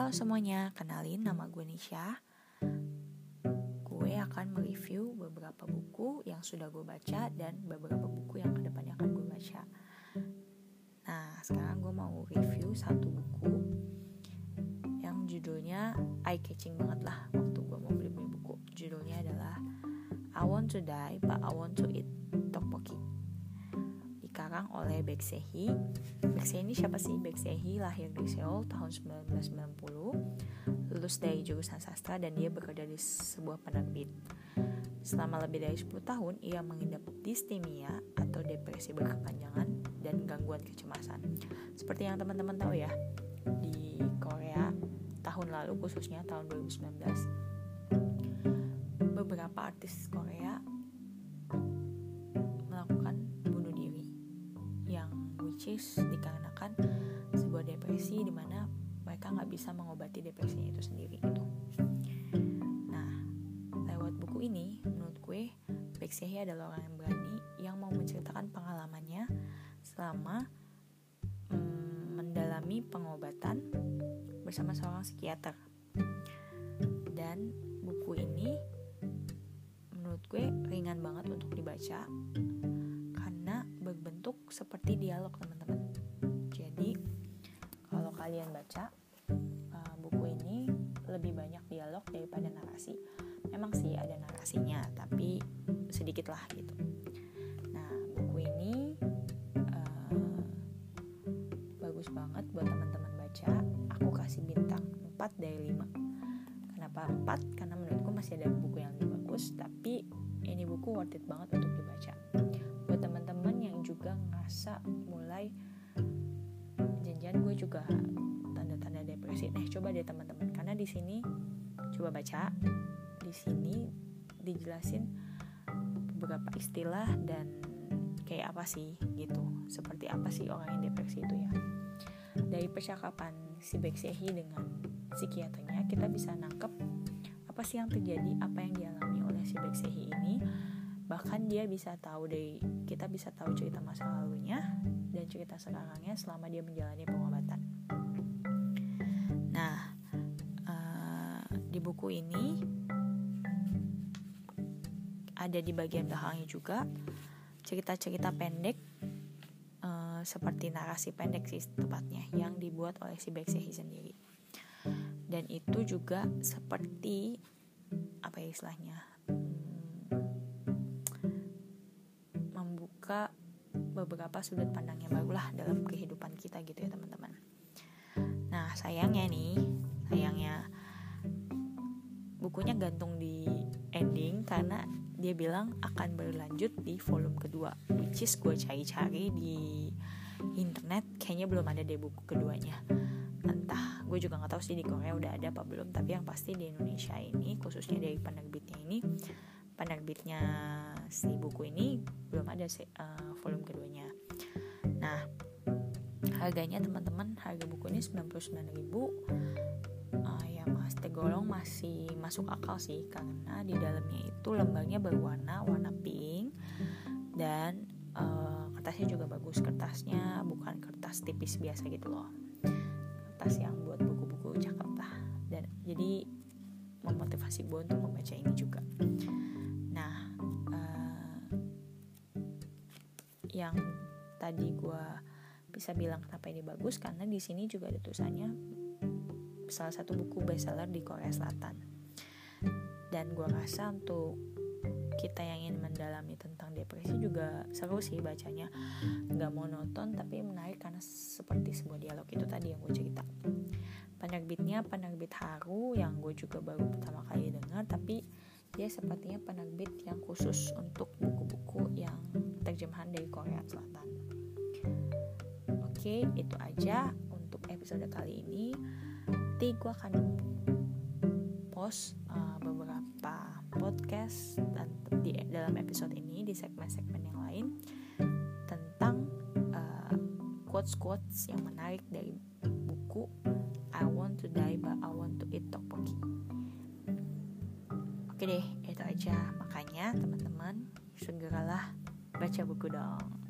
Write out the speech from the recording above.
Halo semuanya, kenalin nama gue Nisha. Gue akan mereview beberapa buku yang sudah gue baca dan beberapa buku yang ke depannya akan gue baca. Nah, sekarang gue mau review satu buku yang judulnya eye catching banget lah waktu gue mau beli-beli buku. Judulnya adalah I Want to Die But I Want to Eat dikarang oleh Beksehi. Beksehi ini siapa sih? Beksehi lahir di Seoul tahun 1990, lulus dari jurusan sastra dan dia bekerja di sebuah penerbit. Selama lebih dari 10 tahun, ia mengidap distimia atau depresi berkepanjangan dan gangguan kecemasan. Seperti yang teman-teman tahu ya, di Korea tahun lalu khususnya tahun 2019, beberapa artis Korea which is dikarenakan sebuah depresi di mana mereka nggak bisa mengobati depresinya itu sendiri gitu. Nah, lewat buku ini, menurut gue, Sehi adalah orang yang berani yang mau menceritakan pengalamannya selama mm, mendalami pengobatan bersama seorang psikiater. Dan buku ini menurut gue ringan banget untuk dibaca berbentuk seperti dialog teman-teman jadi kalau kalian baca uh, buku ini lebih banyak dialog daripada narasi. Memang sih ada narasinya tapi sedikit lah gitu. Nah buku ini uh, bagus banget buat teman-teman baca. Aku kasih bintang 4 dari 5 kenapa 4 karena menurutku masih ada buku yang lebih bagus tapi ini buku worth it banget untuk dibaca. Juga ngerasa mulai janjian gue juga tanda-tanda depresi. Eh coba deh teman-teman. Karena di sini coba baca. Di sini dijelasin beberapa istilah dan kayak apa sih gitu. Seperti apa sih orang yang depresi itu ya. Dari percakapan si Beksehi dengan psikiaternya kita bisa nangkep apa sih yang terjadi apa yang dialami oleh si Beksehi ini bahkan dia bisa tahu dari kita bisa tahu cerita masa lalunya dan cerita sekarangnya selama dia menjalani pengobatan. Nah, uh, di buku ini ada di bagian belakangnya juga cerita-cerita pendek uh, seperti narasi pendek sih tepatnya yang dibuat oleh si Beksehi sendiri. Dan itu juga seperti apa ya istilahnya membuka beberapa sudut pandang yang barulah dalam kehidupan kita gitu ya teman-teman. Nah sayangnya nih, sayangnya bukunya gantung di ending karena dia bilang akan berlanjut di volume kedua, which is gue cari-cari di internet kayaknya belum ada deh buku keduanya. Entah, gue juga nggak tahu sih di Korea udah ada apa belum, tapi yang pasti di Indonesia ini khususnya dari penerbitnya ini penerbitnya si buku ini belum ada uh, volume keduanya. Nah harganya teman-teman harga buku ini 99.000 uh, ya mas tergolong masih masuk akal sih karena di dalamnya itu lembarnya berwarna warna pink dan uh, kertasnya juga bagus. Kertasnya bukan kertas tipis biasa gitu loh. Kertas yang buat buku-buku cakep lah dan jadi memotivasi gue untuk membaca ini juga. Yang tadi gue bisa bilang kenapa ini bagus karena di sini juga ada tulisannya salah satu buku bestseller di Korea Selatan. Dan gue rasa untuk kita yang ingin mendalami tentang depresi juga seru sih bacanya. Nggak monoton tapi menarik karena seperti sebuah dialog itu tadi yang gue cerita penerbitnya penerbit Haru yang gue juga baru pertama kali dengar tapi dia sepertinya penerbit yang khusus untuk buku-buku yang terjemahan dari Korea Selatan. Oke, itu aja untuk episode kali ini. Nanti gue akan post uh, beberapa podcast dan di dalam episode ini di segmen-segmen yang lain tentang uh, quotes-quotes yang menarik dari buku I Want to Die but I Want to Eat Tteokbokki. Oke deh, itu aja. Makanya teman-teman segeralah baca buku dong.